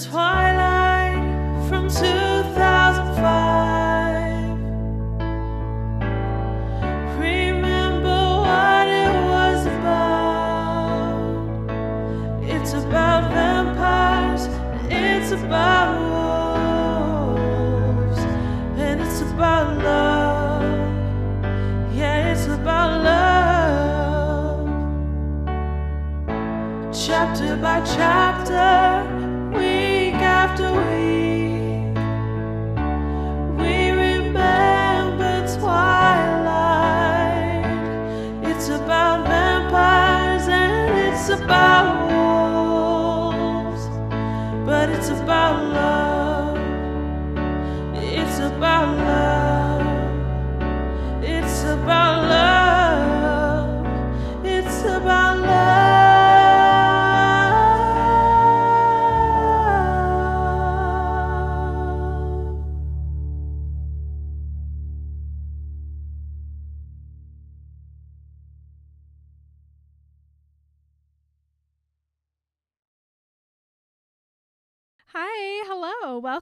Twilight about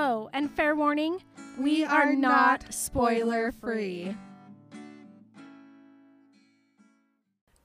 Oh, and fair warning, we, are, not spoiler free.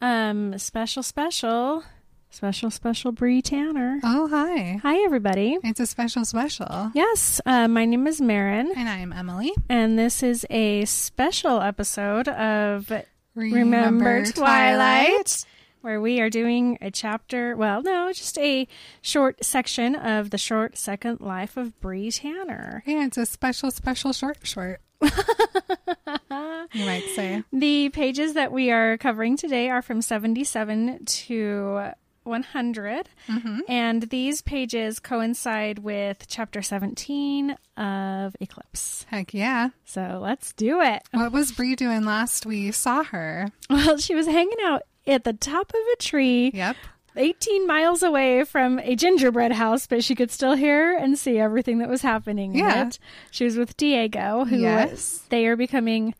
Um, special, special, special, special Bree Tanner. Oh, hi. Hi, everybody. It's a special special. Yes, uh, my name is Marin, And I'm Emily. and this is a special episode of Remember, Twilight, where we are doing a chapter, well, no, just a short section of the short second life of Bree Tanner. Yeah, it's a special, special short short, you might say. The pages that we are covering today are from 77 to 100, Mm-hmm. and these pages coincide with chapter 17 of Eclipse. Heck yeah. So let's do it. What was Bree doing last we saw her? Well, she was hanging out at the top of a tree Yep. 18 miles away from a gingerbread house, but she could still hear and see everything that was happening in Yeah. it. She was with Diego, who Yes. they are becoming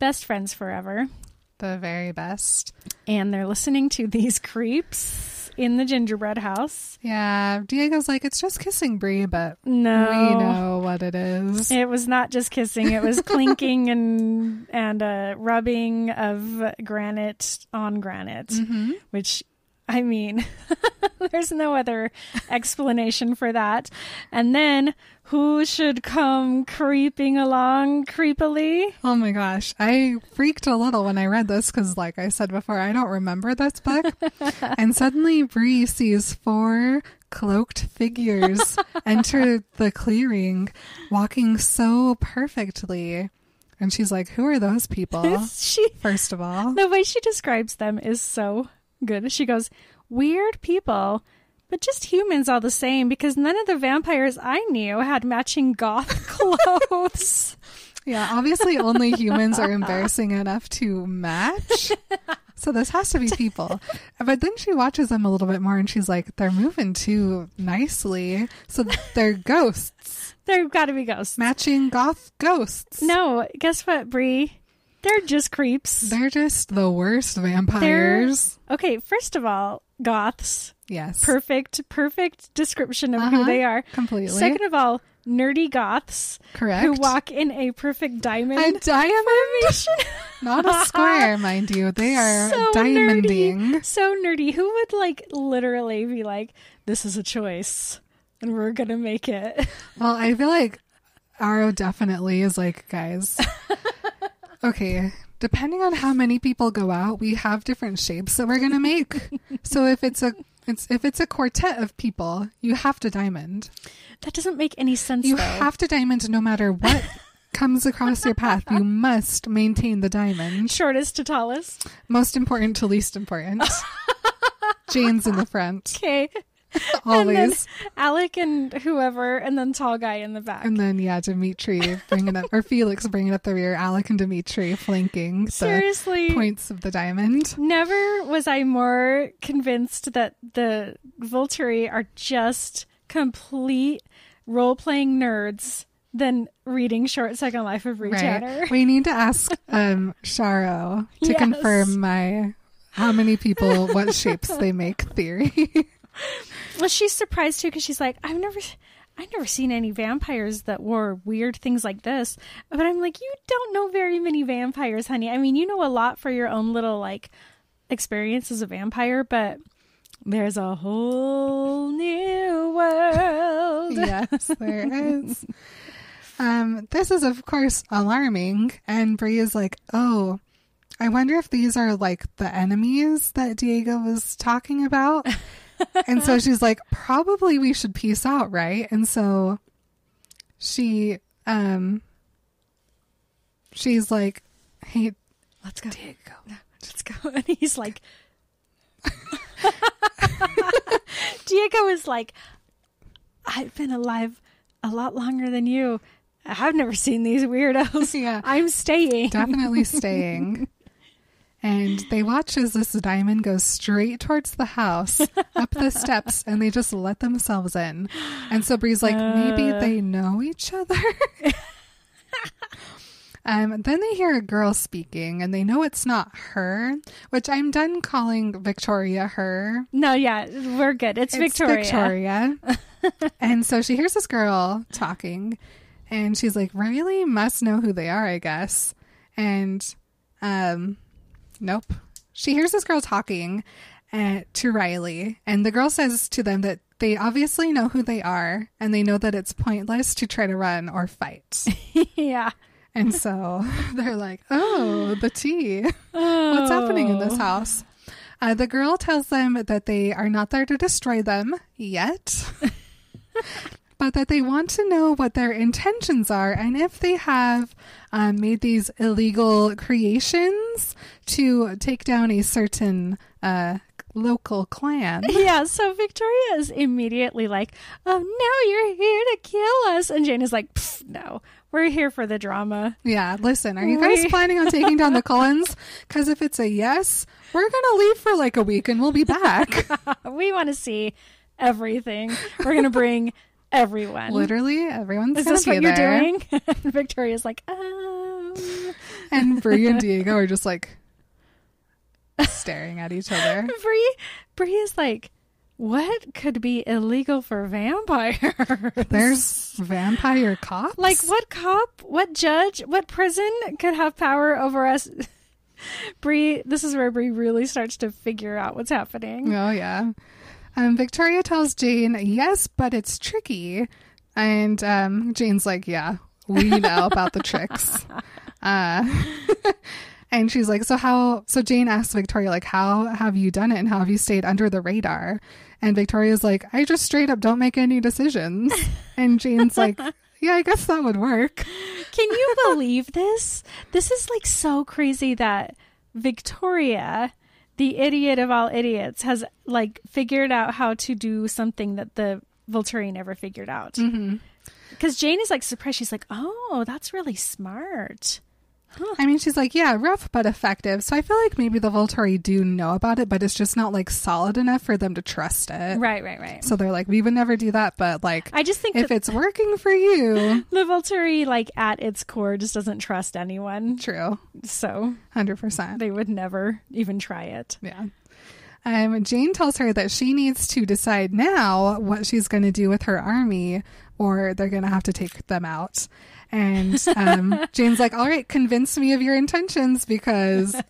best friends forever. The very best. And they're listening to these creeps in the gingerbread house. Yeah, Diego's like, it's just kissing Bree, but No. we know what it is. It was not just kissing, it was clinking and and uh, rubbing of granite on granite, hmm which I mean, there's no other explanation for that. And then who should come creeping along creepily? Oh my gosh, I freaked a little when I read this because, like I said before, I don't remember this book. and suddenly, Bree sees four cloaked figures enter the clearing, walking so perfectly. And she's like, "Who are those people?" she First of all, the way she describes them is so good. She goes, "Weird people." But just humans all the same because none of the vampires I knew had matching goth clothes. Yeah, obviously only humans are embarrassing enough to match. So this has to be people. But then she watches them a little bit more and she's like, they're moving too nicely. So they're ghosts. They've got to be ghosts. Matching goth ghosts. No, guess what, Bree? They're just creeps. They're just the worst vampires. okay, first of all, goths. yes. Perfect, perfect description of who Uh-huh. they are. Completely. Second of all, nerdy goths Correct. who walk in a perfect diamond a diamond. formation. Not a square, mind you. They are so diamonding. nerdy. So nerdy. Who would like literally be like, this is a choice and we're going to make it? Well, I feel like Aro definitely is like, guys, okay, depending on how many people go out, we have different shapes that we're gonna make. so if it's a it's if it's a quartet of people, you have to diamond. That doesn't make any sense You though. have to diamond no matter what comes across your path. You must maintain the diamond. Shortest to tallest. Most important to least important. Jane's in the front. Okay. Always. Alec and whoever, and then tall guy in the back. And then, yeah, Dimitri bringing up, or Felix bringing up the rear, Alec and Dimitri flanking the Seriously, points of the diamond. never was I more convinced that the Volturi are just complete role playing nerds than reading Short Second Life of Bree Tanner. Right. We need to ask um, Sharo to Yes. confirm my how many people, what shapes they make theory. Well, she's surprised too because she's like, I've never, I've never seen any vampires that wore weird things like this. But I'm like, you don't know very many vampires, honey. I mean, you know a lot for your own little like experience as a vampire, but there's a whole new world. yes, there is. Um, this is of course alarming, and Bree is like, "Oh, I wonder if these are like the enemies that Diego was talking about." and so she's like, "Probably we should peace out, right?" And so she, um, she's like, "Hey, Let's go. Diego, Let's go. And he's like, Diego is like, I've been alive a lot longer than you. I've never seen these weirdos. Yeah. I'm staying. definitely staying. And they watch as this diamond goes straight towards the house, up the steps, and they just let themselves in. And so Bree's like, maybe Uh. they know each other. um, then they hear a girl speaking, and they know it's not her, which I'm done calling Victoria her. No, yeah, we're good. It's, It's Victoria. Victoria. and so she hears this girl talking, and she's like, Riley must know who they are, I guess. And um, nope. She hears this girl talking uh, to Riley, and the girl says to them that they obviously know who they are, and they know that it's pointless to try to run or fight. yeah. and so they're like, oh, the tea. What's happening in Oh. this house? Uh, the girl tells them that they are not there to destroy them yet, but that they want to know what their intentions are and if they have um, made these illegal creations to take down a certain uh, local clan. Yeah, so Victoria is immediately like, "Oh, now you're here to kill us," and Jane is like, "No, we're here for the drama." Yeah, listen, are you guys We- planning on taking down the Cullens? Because if it's a yes, we're going to leave for like a week and we'll be back. We want to see everything. We're gonna bring everyone. Literally, everyone's Is this what you're there. doing? Victoria's like, um. And Bree and Diego are just like staring at each other. Bree, Bree is like, what could be illegal for vampires? There's vampire cops. like, what cop, what judge, what prison could have power over us? Bree, this is where Bree really starts to figure out what's happening. Oh yeah. Um, Victoria tells Jane, "Yes, but it's tricky," and um, Jane's like, "Yeah, we know about the tricks." Uh, and she's like, "So how?" So Jane asks Victoria, "Like, how have you done it, and how have you stayed under the radar?" And Victoria's like, "I just straight up don't make any decisions." And Jane's like, "Yeah, I guess that would work." Can you believe this? This is like so crazy that Victoria, the idiot of all idiots, has like figured out how to do something that the Volturi never figured out. Mm-hmm. Because Jane is like surprised. She's like, "Oh, that's really smart." I mean, she's like, yeah, rough but effective. So I feel like maybe the Volturi do know about it, but it's just not like solid enough for them to trust it. Right, right, right. So they're like, we would never do that, but like, I just think if it's working for you, the Volturi, like at its core, just doesn't trust anyone. true, So hundred percent, they would never even try it. yeah. Um, Jane tells her that she needs to decide now what she's going to do with her army, or they're going to have to take them out. And um, Jane's like, "All right, convince me of your intentions because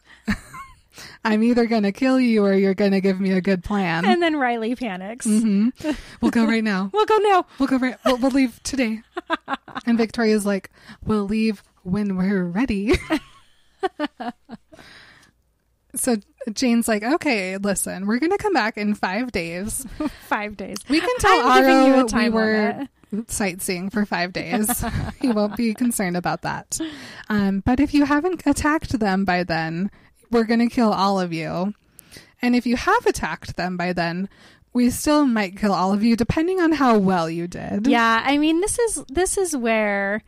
I'm either going to kill you or you're going to give me a good plan." And then Riley panics. hmm We'll go right now. We'll go now. We'll go right. We'll, we'll leave today. And Victoria's like, "We'll leave when we're ready." so Jane's like, "Okay, listen, we're gonna come back in five days. Five days. We can tell I'm giving you a Aro we time were. Sightseeing for five days. he won't be concerned about that. Um, but if you haven't attacked them by then, we're gonna kill all of you. And if you have attacked them by then, we still might kill all of you depending on how well you did. Yeah, I mean this is this is where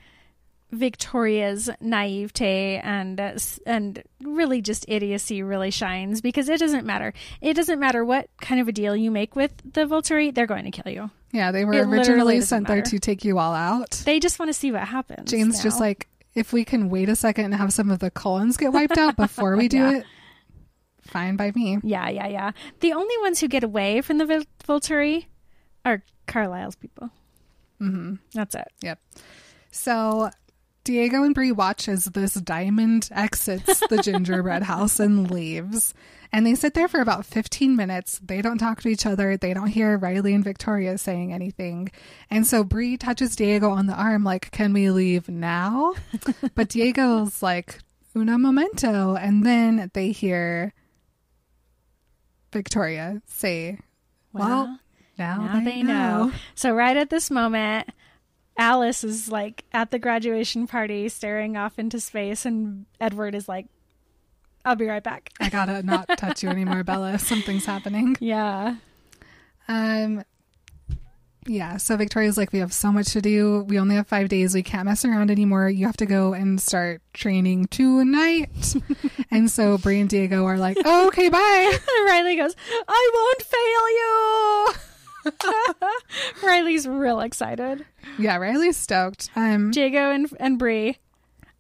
Victoria's naivete and uh, and really just idiocy really shines because it doesn't matter. It doesn't matter what kind of a deal you make with the Volturi, they're going to kill you. Yeah, they were It originally sent there to take you all out. They just want to see what happens. Jane's just like, if we can wait a second and have some of the Cullens get wiped out before we do Yeah. it, fine by me. Yeah, yeah, yeah. The only ones who get away from the Vol- Volturi are Carlisle's people. hmm That's it. Yep. So Diego and Bree watch as this diamond exits the gingerbread house and leaves. And they sit there for about 15 minutes. They don't talk to each other. They don't hear Riley and Victoria saying anything. And so Bree touches Diego on the arm, like, Can we leave now? but Diego's like, Una momento. And then they hear Victoria say, Well, now, now they know. So right at this moment, Alice is like at the graduation party staring off into space and Edward is like I'll be right back. I gotta not touch you anymore, Bella. Something's happening. Yeah. Um, yeah. So Victoria's like, we have so much to do. We only have five days. We can't mess around anymore. You have to go and start training tonight. and so Bree and Diego are like, oh, okay, bye. And Riley goes, I won't fail you. Riley's real excited. Yeah, Riley's stoked. Um, Diego and and Bree,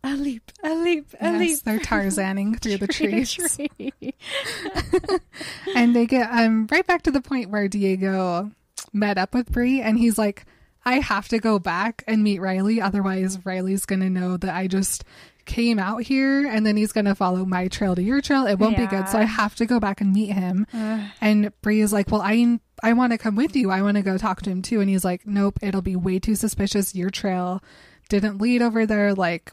a leap, a leap, a yes, leap. they're Tarzaning through the trees, tree. and they get um right back to the point where Diego met up with Bree, and he's like, I have to go back and meet Riley, otherwise Riley's gonna know that I just came out here, and then he's gonna follow my trail to your trail. It won't be good, so I have to go back and meet him. Ugh. And Bree is like, "Well, I I want to come with you. I want to go talk to him too." And he's like, "Nope, it'll be way too suspicious. Your trail didn't lead over there. Like,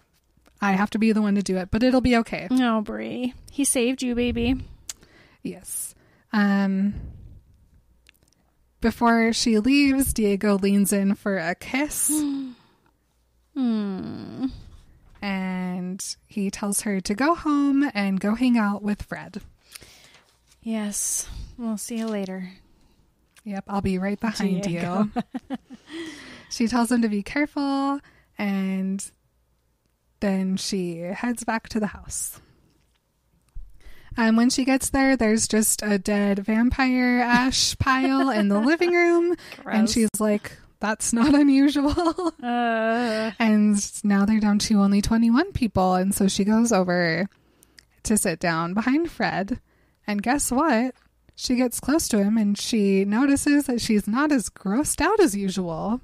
I have to be the one to do it, but it'll be okay." No, Bree. He saved you, baby. Yes. Um. Before she leaves, Diego leans in for a kiss, Hmm. And he tells her to go home and go hang out with Fred. Yes. We'll see you later. Yep, I'll be right behind Diego. you. she tells him to be careful and then she heads back to the house. And when she gets there, there's just a dead vampire ash pile in the living room. And she's like, that's not unusual. Uh, and now they're down to only 21 people. And so she goes over to sit down behind Fred. And guess what? She gets close to him and she notices that she's not as grossed out as usual.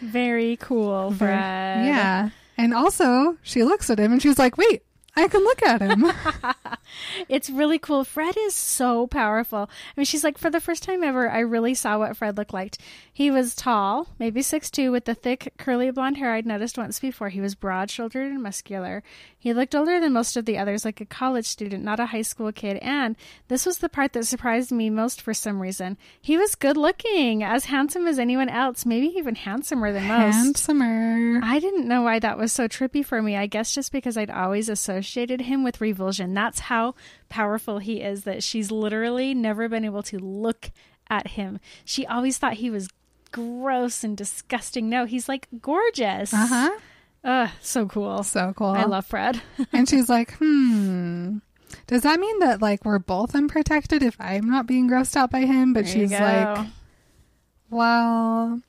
very cool, Fred. Yeah. And also, she looks at him and she's like, wait, I can look at him. It's really cool. Fred is so powerful. I mean, she's like, for the first time ever, I really saw what Fred looked like. He was tall, maybe six two, with the thick, curly blonde hair I'd noticed once before. He was broad shouldered and muscular. He looked older than most of the others, like a college student, not a high school kid. And this was the part that surprised me most for some reason. He was good looking, as handsome as anyone else, maybe even handsomer than most. Handsomer. I didn't know why that was so trippy for me. I guess just because I'd always associated him with revulsion. That's how powerful he is, that she's literally never been able to look at him. She always thought he was gross and disgusting. No, he's like gorgeous. Uh huh. Ugh, so cool. So cool. I love Fred. and she's like, hmm. Does that mean that like we're both unprotected if I'm not being grossed out by him? But There she's like, well,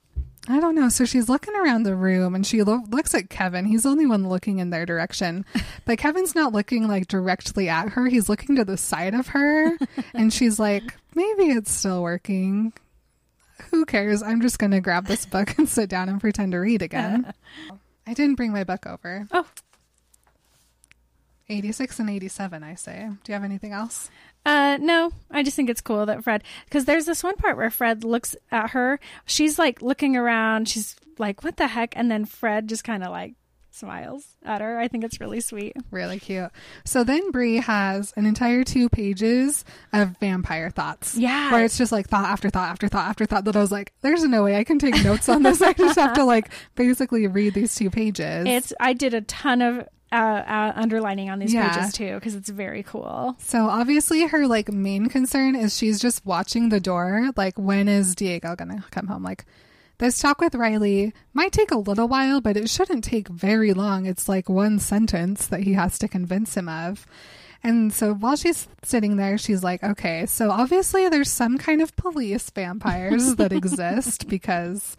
I don't know. So she's looking around the room and she lo- looks at Kevin. He's the only one looking in their direction. But Kevin's not looking like directly at her. He's looking to the side of her. and she's like, maybe it's still working. Who cares? I'm just going to grab this book and sit down and pretend to read again. I didn't bring my book over. Oh. 86 and 87, I say. Do you have anything else? Uh, no, I just think it's cool that Fred, because there's this one part where Fred looks at her. She's like looking around. She's like, what the heck? And then Fred just kind of like smiles at her. I think it's really sweet. Really cute. So then Bree has an entire two pages of vampire thoughts. Yeah. Where it's just like thought after thought after thought after thought that I was like, there's no way I can take notes on this. I just have to like basically read these two pages. It's, I did a ton of uh, uh, underlining on these Yeah. pages too because it's very cool. So obviously her like main concern is she's just watching the door. Like when is Diego gonna come home? Like this talk with Riley might take a little while, but it shouldn't take very long. It's like one sentence that he has to convince him of. And so while she's sitting there, she's like, okay, so obviously there's some kind of police vampires that exist because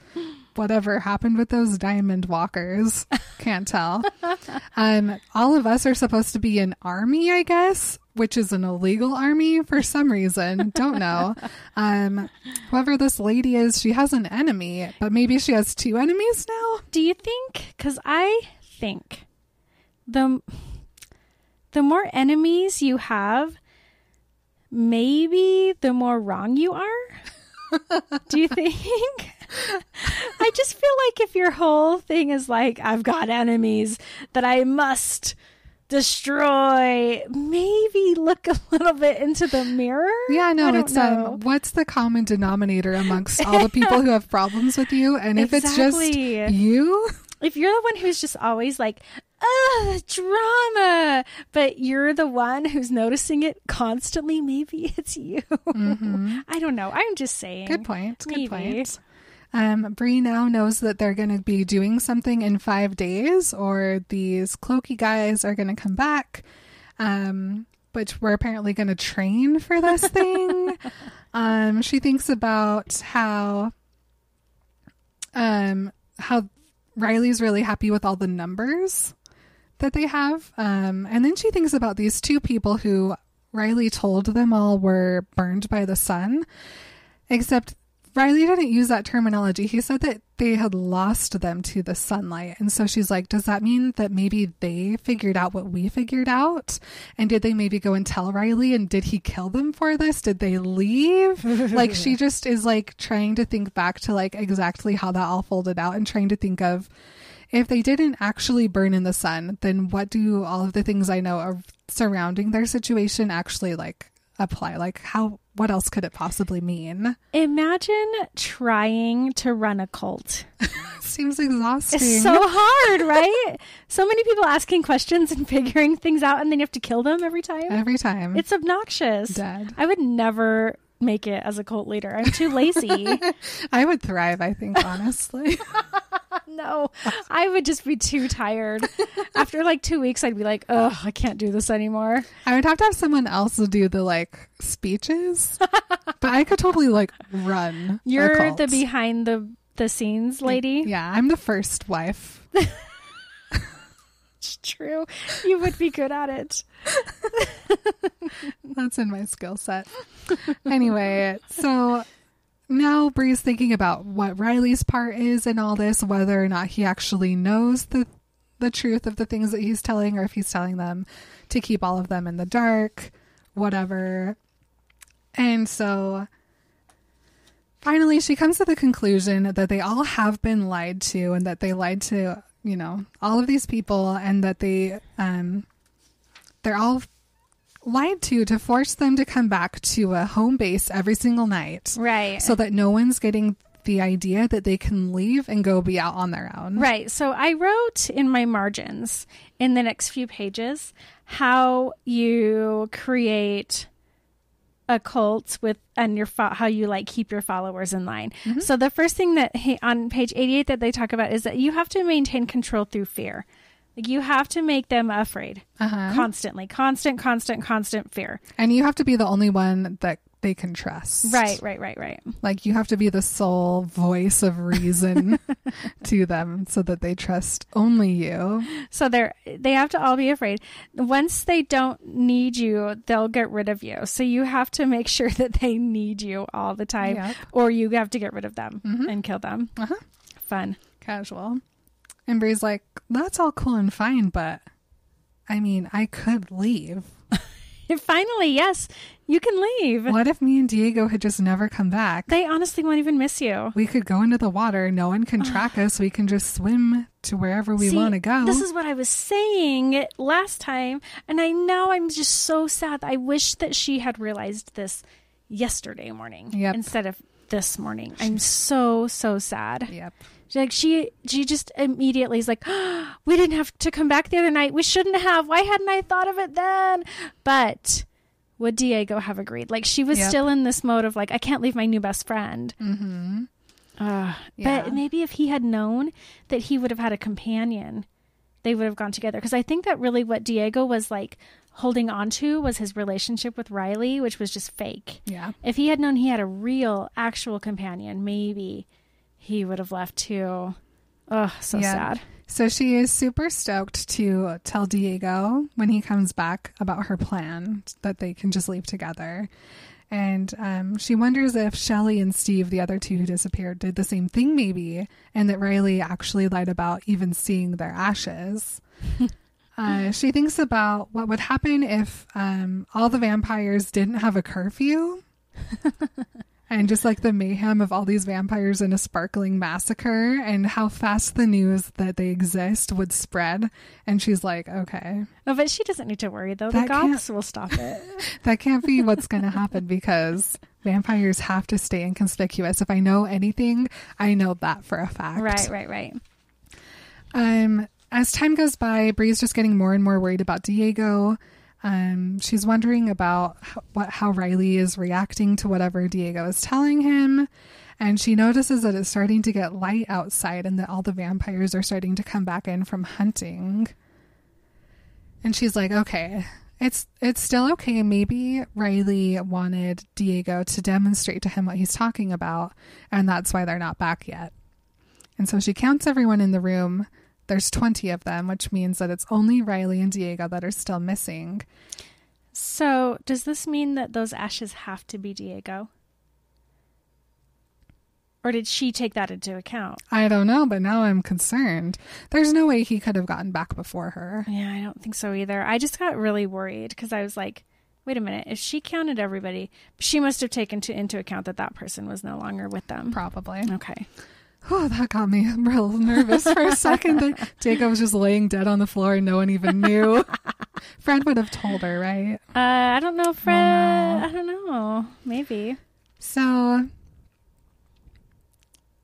whatever happened with those diamond walkers, can't tell. Um, all of us are supposed to be an army, I guess, which is an illegal army for some reason. Don't know. Um, whoever this lady is, she has an enemy, but maybe she has two enemies now. Do you think? Because I think the the more enemies you have, maybe the more wrong you are. Do you think? I just feel like if your whole thing is like, I've got enemies that I must destroy, maybe look a little bit into the mirror. Yeah, I no, don't it's know. um, what's the common denominator amongst all the people who have problems with you? And if it's Exactly. just you, if you're the one who's just always like, ugh, drama, but you're the one who's noticing it constantly, maybe it's you. I don't know. I'm just saying. Mm-hmm. good point. Maybe. Good point. Um, Bree now knows that they're going to be doing something in five days, or these cloaky guys are going to come back. Um, but we're apparently going to train for this thing. um, she thinks about how, um, how Riley's really happy with all the numbers that they have. Um, and then she thinks about these two people who Riley told them all were burned by the sun, except Riley didn't use that terminology. He said that they had lost them to the sunlight. And so she's like, does that mean that maybe they figured out what we figured out? And did they maybe go and tell Riley? And did he kill them for this? Did they leave? like she just is like trying to think back to like exactly how that all folded out and trying to think of if they didn't actually burn in the sun, then what do all of the things I know of surrounding their situation actually like apply? Like how what else could it possibly mean? Imagine trying to run a cult. Seems exhausting. It's so hard, right? so many people asking questions and figuring things out, and then you have to kill them every time. Every time. It's obnoxious. dead. I would never make it as a cult leader. I'm too lazy. I would thrive, I think, honestly. no, I would just be too tired. After like two weeks, I'd be like, oh, I can't do this anymore. I would have to have someone else do the like speeches. but I could totally like run. You're the behind the the scenes lady. Yeah, I'm the first wife. True. You would be good at it. That's in my skill set. anyway, so now Bree's thinking about what Riley's part is in all this, whether or not he actually knows the the truth of the things that he's telling, or if he's telling them to keep all of them in the dark, whatever. And so finally she comes to the conclusion that they all have been lied to and that they lied to, you know, all of these people and that they um they're all lied to to force them to come back to a home base every single night Right. so that no one's getting the idea that they can leave and go be out on their own. Right. So I wrote in my margins in the next few pages how you create a cult with and your fo- how you like keep your followers in line. So the first thing that he, on page 88 that they talk about is that you have to maintain control through fear. Like you have to make them afraid Uh-huh. constantly, constant, constant, constant fear. And you have to be the only one that they can trust. Right, right, right, right. Like you have to be the sole voice of reason to them so that they trust only you. So they're they have to all be afraid. Once they don't need you, they'll get rid of you. So you have to make sure that they need you all the time, Yep. or you have to get rid of them and kill them. Uh-huh. Fun. Casual. And Bree's like, that's all cool and fine, but I mean, I could leave. Finally, yes, you can leave. What if me and Diego had just never come back? They honestly won't even miss you. We could go into the water. No one can track us. We can just swim to wherever we See, want to go. This is what I was saying last time, and I know I'm just so sad. I wish that she had realized this yesterday morning Yep. instead of this morning. I'm so so sad. Yep. Like she she just immediately is like, oh, we didn't have to come back the other night. We shouldn't have. Why hadn't I thought of it then? But would Diego have agreed? Like she was Yep. still in this mode of like, I can't leave my new best friend. Mm-hmm. Uh, Yeah. But maybe if he had known that he would have had a companion, they would have gone together. Because I think that really what Diego was like holding on to was his relationship with Riley, which was just fake. Yeah. If he had known he had a real, actual companion, maybe he would have left too. Oh, so Yeah. sad. So she is super stoked to tell Diego when he comes back about her plan that they can just leave together. And um, she wonders if Shelly and Steve, the other two who disappeared, did the same thing, maybe, and that Riley actually lied about even seeing their ashes. uh, she thinks about what would happen if um, all the vampires didn't have a curfew. and just like the mayhem of all these vampires in a sparkling massacre and how fast the news that they exist would spread and she's like okay Oh, but she doesn't need to worry though. That the cops will stop it. that can't be what's going to happen because vampires have to stay inconspicuous if i know anything i know that for a fact right, right, right. Um, as time goes by, Bree's just getting more and more worried about Diego. Um, she's wondering about how, what how Riley is reacting to whatever Diego is telling him, and she notices that it's starting to get light outside and that all the vampires are starting to come back in from hunting. And she's like, "Okay, it's it's still okay. Maybe Riley wanted Diego to demonstrate to him what he's talking about, and that's why they're not back yet." And so she counts everyone in the room. There's 20 of them, which means that it's only Riley and Diego that are still missing. So, does this mean that those ashes have to be Diego? Or did she take that into account? I don't know, but now I'm concerned. There's no way he could have gotten back before her. Yeah, I don't think so either. I just got really worried because I was like, wait a minute. If she counted everybody, she must have taken to, into account that that person was no longer with them. Probably. Okay. Oh, that got me real nervous for a second. Jacob was just laying dead on the floor and no one even knew. Fred would have told her, right? Uh, I don't know, Fred. I don't know. Maybe. So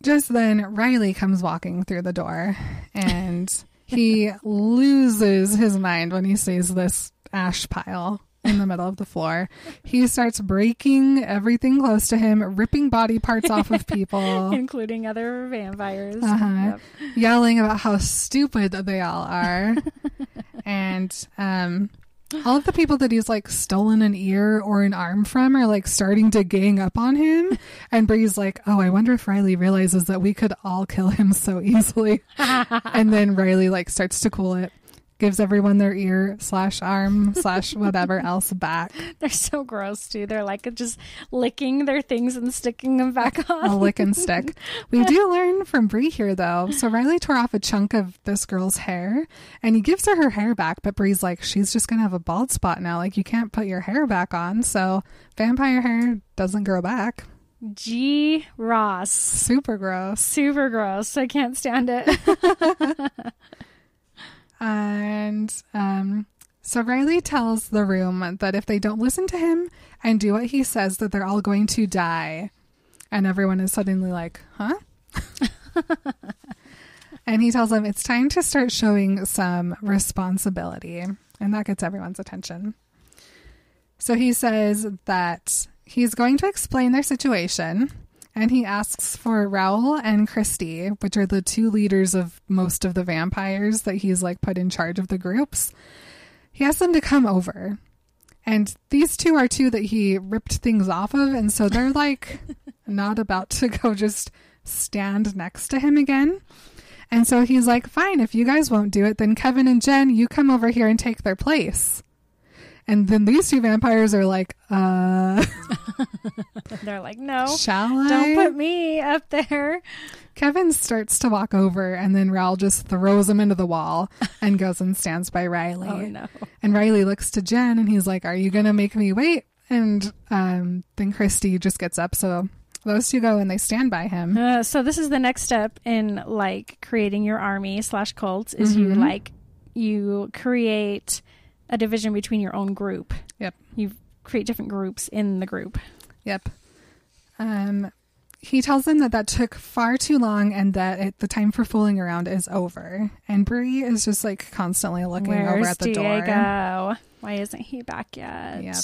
just then, Riley comes walking through the door and he loses his mind when he sees this ash pile in the middle of the floor. He starts breaking everything close to him, ripping body parts off of people, Including other vampires. Uh-huh. Yep. yelling about how stupid they all are. and um all of the people that he's like stolen an ear or an arm from are like starting to gang up on him. And Bree's like, Oh, I wonder if Riley realizes that we could all kill him so easily. and then Riley like starts to cool it, gives everyone their ear slash arm slash whatever else back. They're so gross, too. They're like just licking their things and sticking them back on. a lick and stick. We do learn from Bree here, though. So Riley tore off a chunk of this girl's hair, and he gives her her hair back. But Bree's like, she's just gonna have a bald spot now. Like you can't put your hair back on. So vampire hair doesn't grow back. G. Ross. Super gross. Super gross. I can't stand it. And um, so Riley tells the room that if they don't listen to him and do what he says, that they're all going to die. And everyone is suddenly like, huh? and he tells them it's time to start showing some responsibility. And that gets everyone's attention. So he says that he's going to explain their situation. And he asks for Raoul and Christy, which are the two leaders of most of the vampires that he's like put in charge of the groups. He asks them to come over. And these two are two that he ripped things off of. And so they're like not about to go just stand next to him again. And so he's like, fine, if you guys won't do it, then Kevin and Jen, you come over here and take their place. And then these two vampires are like, uh, They're like, no, shall I? don't put me up there. Kevin starts to walk over, and then Raoul just throws him into the wall and goes and stands by Riley. Oh, no. And Riley looks to Jen, and he's like, "Are you gonna make me wait?" And um, then Christy just gets up, so those two go and they stand by him. Uh, so this is the next step in like creating your army slash cult is you Mhm. like you create a division between your own group. Yep. You create different groups in the group. Yep. Um, he tells them that that took far too long and that it, the time for fooling around is over. And Bree is just like constantly looking Where's over at the door. Diego? Why isn't he back yet? Yep.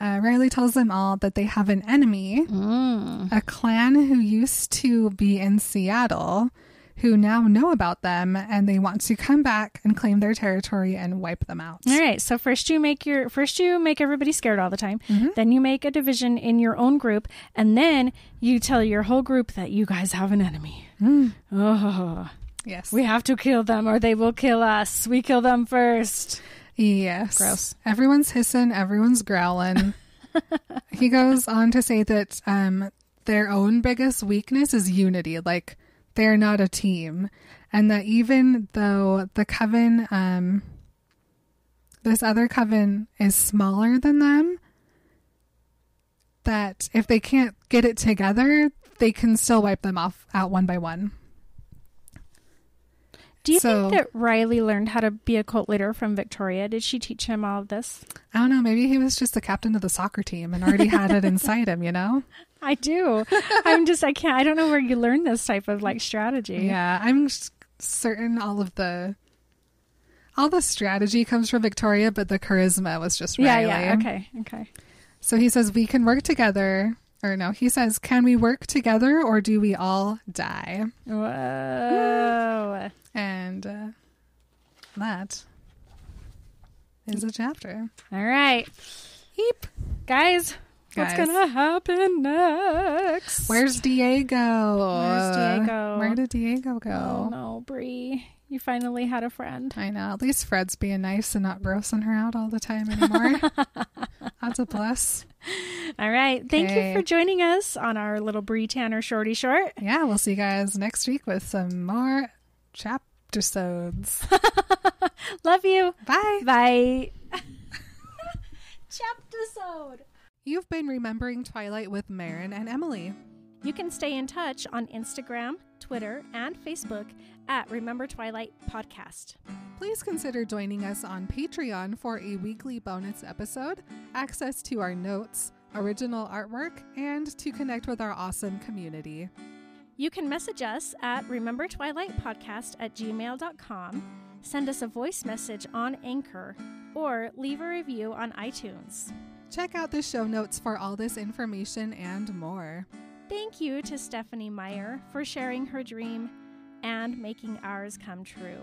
Uh, Riley tells them all that they have an enemy, Mm. a clan who used to be in Seattle, who now know about them and they want to come back and claim their territory and wipe them out. All right. So first you make your first you make everybody scared all the time. Mm-hmm. Then you make a division in your own group, and then you tell your whole group that you guys have an enemy. Oh, Yes. we have to kill them, or they will kill us. We kill them first. Yes. Gross. Everyone's hissing, everyone's growling. he goes on to say that um, their own biggest weakness is unity. Like, they're not a team. And that even though the coven, um, this other coven is smaller than them, that if they can't get it together, they can still wipe them off out one by one. Do you So- think that Riley learned how to be a cult leader from Victoria? Did she teach him all of this? I don't know, maybe he was just the captain of the soccer team and already had it inside him, you know? I do. I'm just I can't I don't know where you learn this type of like strategy. Yeah, I'm certain all of the all the strategy comes from Victoria, but the charisma was just Riley. Yeah, yeah. Okay. Okay. So he says we can work together, or no, he says, can we work together or do we all die? Whoa. And uh, that is a chapter. All right. Heap. Guys, what's gonna happen next? Where's Diego? Where's Diego? Where did Diego go? Oh no, Bree. You finally had a friend. I know. At least Fred's being nice and not grossing her out all the time anymore. That's a plus. All right. Thank Okay. you for joining us on our little Bree Tanner shorty short. Yeah, we'll see you guys next week with some more chapter sodes. Love you. Bye. Bye. Chapter You've been remembering Twilight with Marin and Emily. You can stay in touch on Instagram, Twitter, and Facebook at Remember Twilight Podcast. Please consider joining us on Patreon for a weekly bonus episode, access to our notes, original artwork, and to connect with our awesome community. You can message us at Remember Twilight Podcast at gmail.com, send us a voice message on Anchor, or leave a review on iTunes. Check out the show notes for all this information and more. Thank you to Stephenie Meyer for sharing her dream and making ours come true.